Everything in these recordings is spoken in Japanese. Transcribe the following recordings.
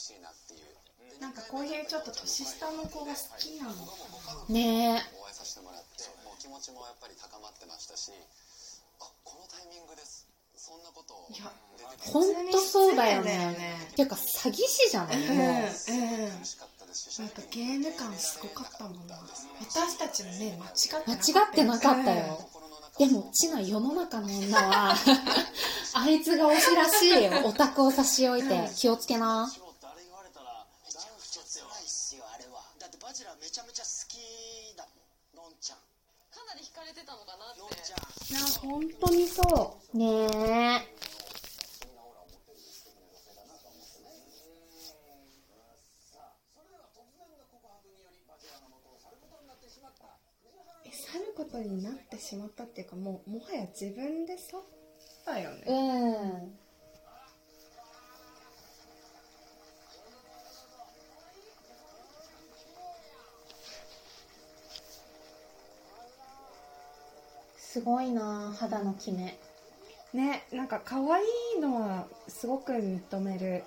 しいなっていう。なんかこういうちょっと年下の子が好きなのねお会いさせてもらってもう気持ちもやっぱり高まってましたし。あこのタイミングです。そんなことをいや出てくほんとそうだよ普通に失礼だよね。ねていうか詐欺師じゃない？もううん。うんるしかったですしなんかゲーム感すごかったもんな私たちの目間違って間な違ってなかったよ。でもちな世の中の女は あいつが推しらしいよ。オタクを差し置いて。気をつけな仕事あれ言われたらめちゃくちゃ強いっすよあれはだってバチェラーめちゃめちゃ好きだもんのんちゃんかなり惹かれてたのかなってのんちゃんいや本当にそう。ねえ。え去ることになってしまったっていうかもうもはや自分で去ったよね。うんすごいな肌のキメ。ねなんか可愛いのはすごく認める。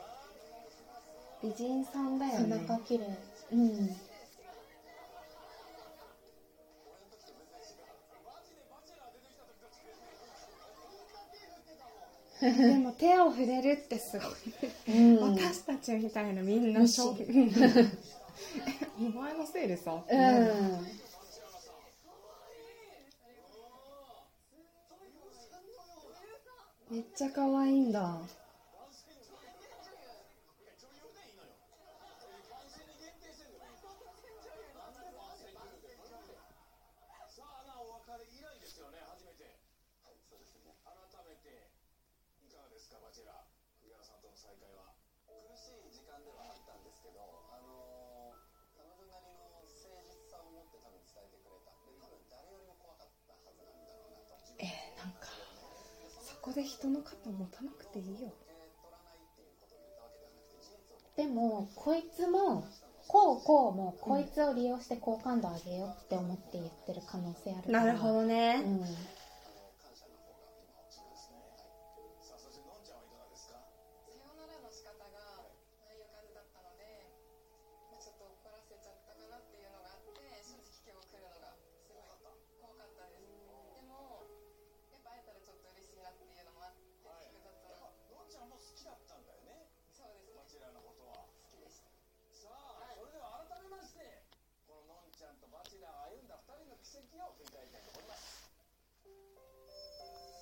美人さんだよ背ね中綺麗。うん。でも手を触れるってすごい、うん。私たちみたいなみんな虫衝撃お前のせいでさ、うんめっちゃ可愛いんだ。ですかバチェラー。藤原さんとの再会は。苦しい時間ではあったんですけど。こで人の肩持たなくていいよ。でもこいつもこうこうもこいつを利用して好感度上げようって思って言ってる可能性あるから。なるほどね、うん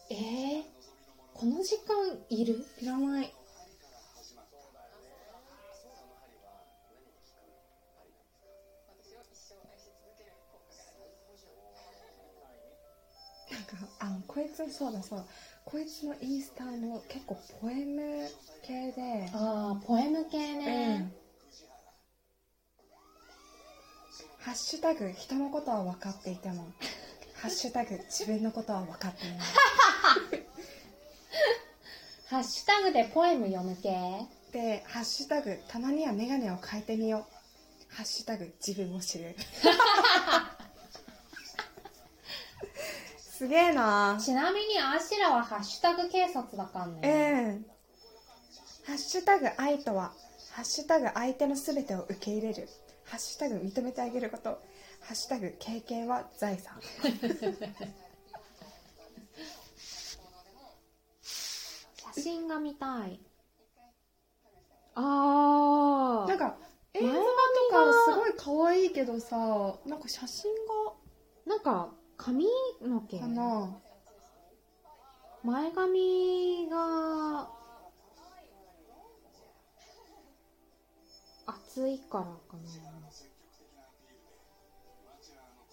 えー、この時間いる？いらない。なんかあのこいつそうだそうだ。こいつのインスタも結構ポエム系で。ああポエム系ね、ハッシュタグ人のことは分かっていてもハッシュタグ自分のことは分かっていない。ハッシュタグでポエム読む系？でハッシュタグたまにはメガネを変えてみよう。ハッシュタグ自分を知る。すげえな。ちなみにアシラはハッシュタグ警察だからねええハッシュタグ愛とはハッシュタグ相手のすべてを受け入れるハッシュタグ認めてあげること。ハッシュタグ経験は財産。写真が見たい。あなんか映像前髪とか。すごい可愛いけどさなんか写真なんか髪の毛。がかな。前髪が厚いからかな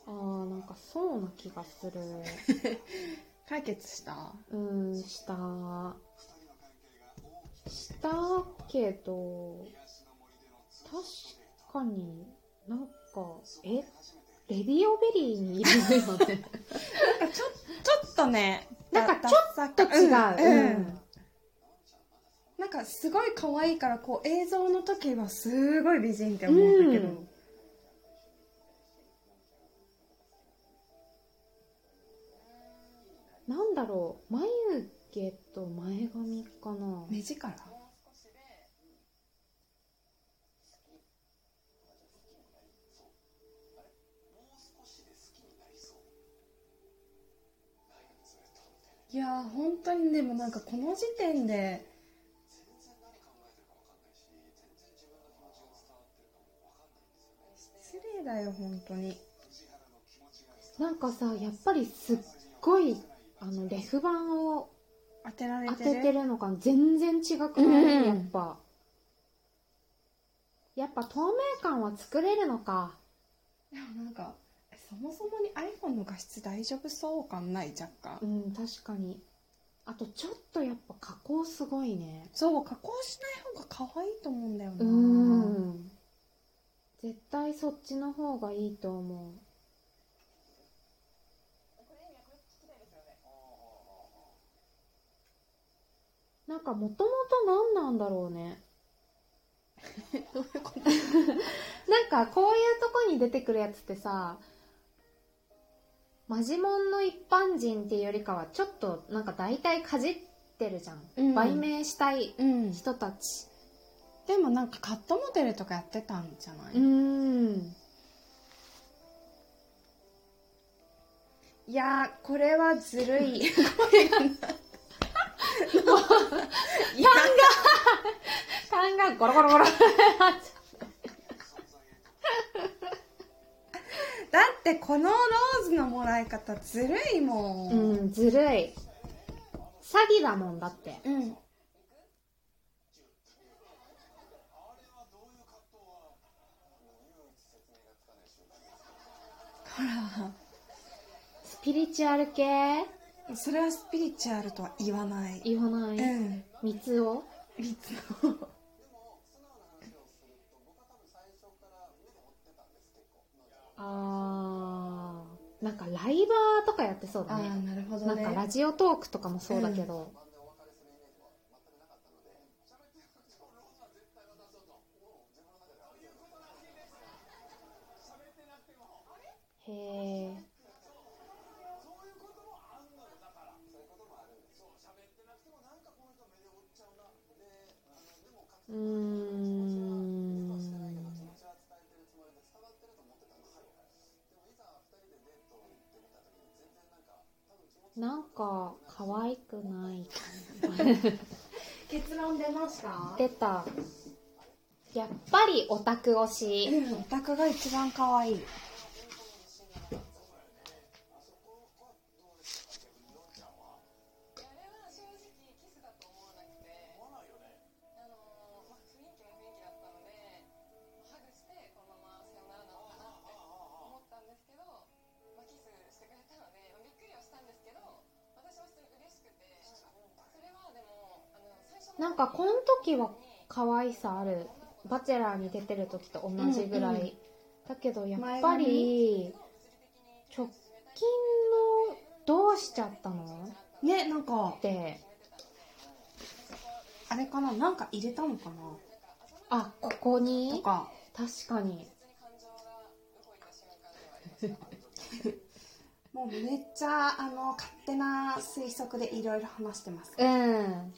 あーなんかそうな気がする。解決した？うんした。したけど確かになんかえ？レディオベリーにいるよね。ちょちょっとねなんかちょっと違う、うん。うん。なんかすごい可愛いからこう映像の時はすごい美人って思うんだけど、うんなんだろう眉毛と前髪かな。目力？いや本当にでもなんかこの時点で失礼だよ本当に。なんかさやっぱりすっごいあのレフ板を当てられ当てる？ててるのが全然違くない、うん。やっぱ。やっぱ透明感は作れるのか。でもなんかそもそもに iPhone の画質大丈夫そう感ない？若干。うん確かに。あとちょっとやっぱ加工すごいね。そう加工しない方が可愛いと思うんだよな。うん。絶対そっちの方がいいと思うなんかもともと何なんだろうね。どういうこと？なんかこういうとこに出てくるやつってさマジモンの一般人っていうよりかはちょっとなんか大体かじってるじゃん、うん。売名したいうん。人たち。でもなんかカットモデルとかやってたんじゃない、うん。いやーこれはずるい 勘がゴロゴロゴロ。だってこのローズのもらい方ずるいもん。うんずるい。詐欺だもんだって。うん。ほスピリチュアル系？らそれはスピリチュアルとは言わない。言わない、うん。三つを？いつもあー。なんかライバーとかやってそうだあね。あなるほどね。なんかラジオトークとかもそうだけど、へえうーん。なんか可愛くない結論出ました出た。やっぱりオタク推し。うんオタクが一番可愛いなんかこの時は可愛さある。バチェラーに出てる時と同じぐらい、うんだけどやっぱり直近のどうしちゃったの？ねなんかってあれかな？なんか入れたのかな？あこことにか。確かに。もうめっちゃあの勝手な推測でいろいろ話してます。うん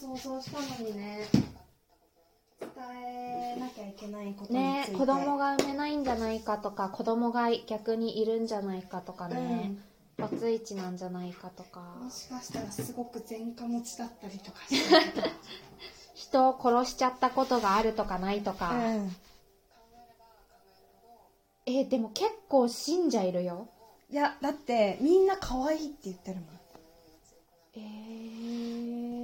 ごいいろいろ想像したのにね。伝えなきゃいけないことについて。ね子供が産めないんじゃないかとか子供が逆にいるんじゃないかとかね、バツイチなんじゃないかとか。もしかしたらすごく前科持ちだったりとか人を殺しちゃったことがあるとかないとか、うん。えでも結構信者いるよ。いやだってみんな可愛いって言ってるもん。えー、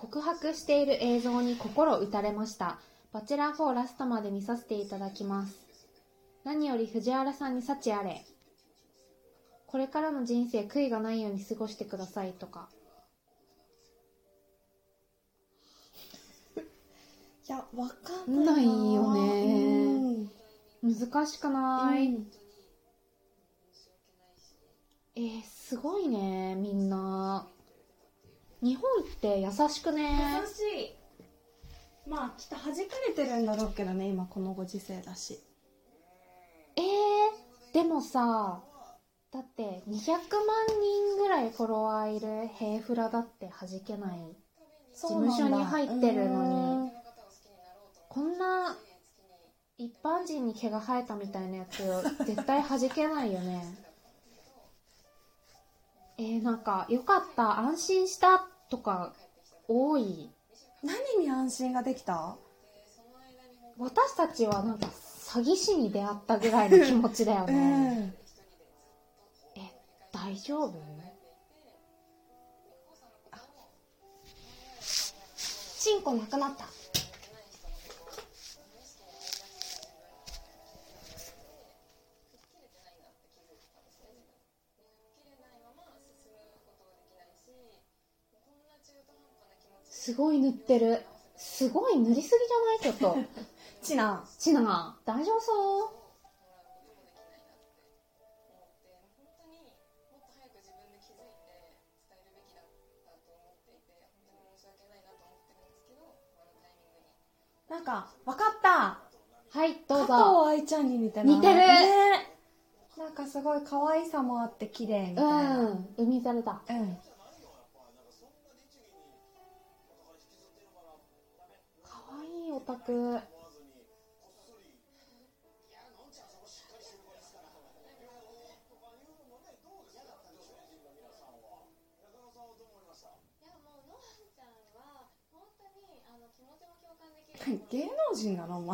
告白している映像に心打たれました。バチェラー4ラストまで見させていただきます。何より藤原さんに幸あれ。これからの人生悔いがないように過ごしてくださいとか。いやわかんないよね。うん。難しくない、うん。えー、すごいねみんな日本って優しくね。優しい。まあきっと弾かれてるんだろうけどね今このご時世だし。えー、でもさだって200万人ぐらいフォロワーいるヘイフラだって弾けない。事務所に入ってるのに。こんな一般人に毛が生えたみたいなやつ絶対弾けないよねえー、なんかよかった安心したとか多い？何に安心ができた？私たちはなんか詐欺師に出会ったぐらいの気持ちだようね、ん。え大丈夫？チンコなくなったすごい塗ってる。すごい塗りすぎじゃない？ちょっと。チナ。ちなが大丈夫そう？なんかわかったはいどう加ぞ藤愛ちゃんに似てない似てるねなんかすごい可愛さもあって綺麗みたいなうん海猿だうんできる。芸能人なのお前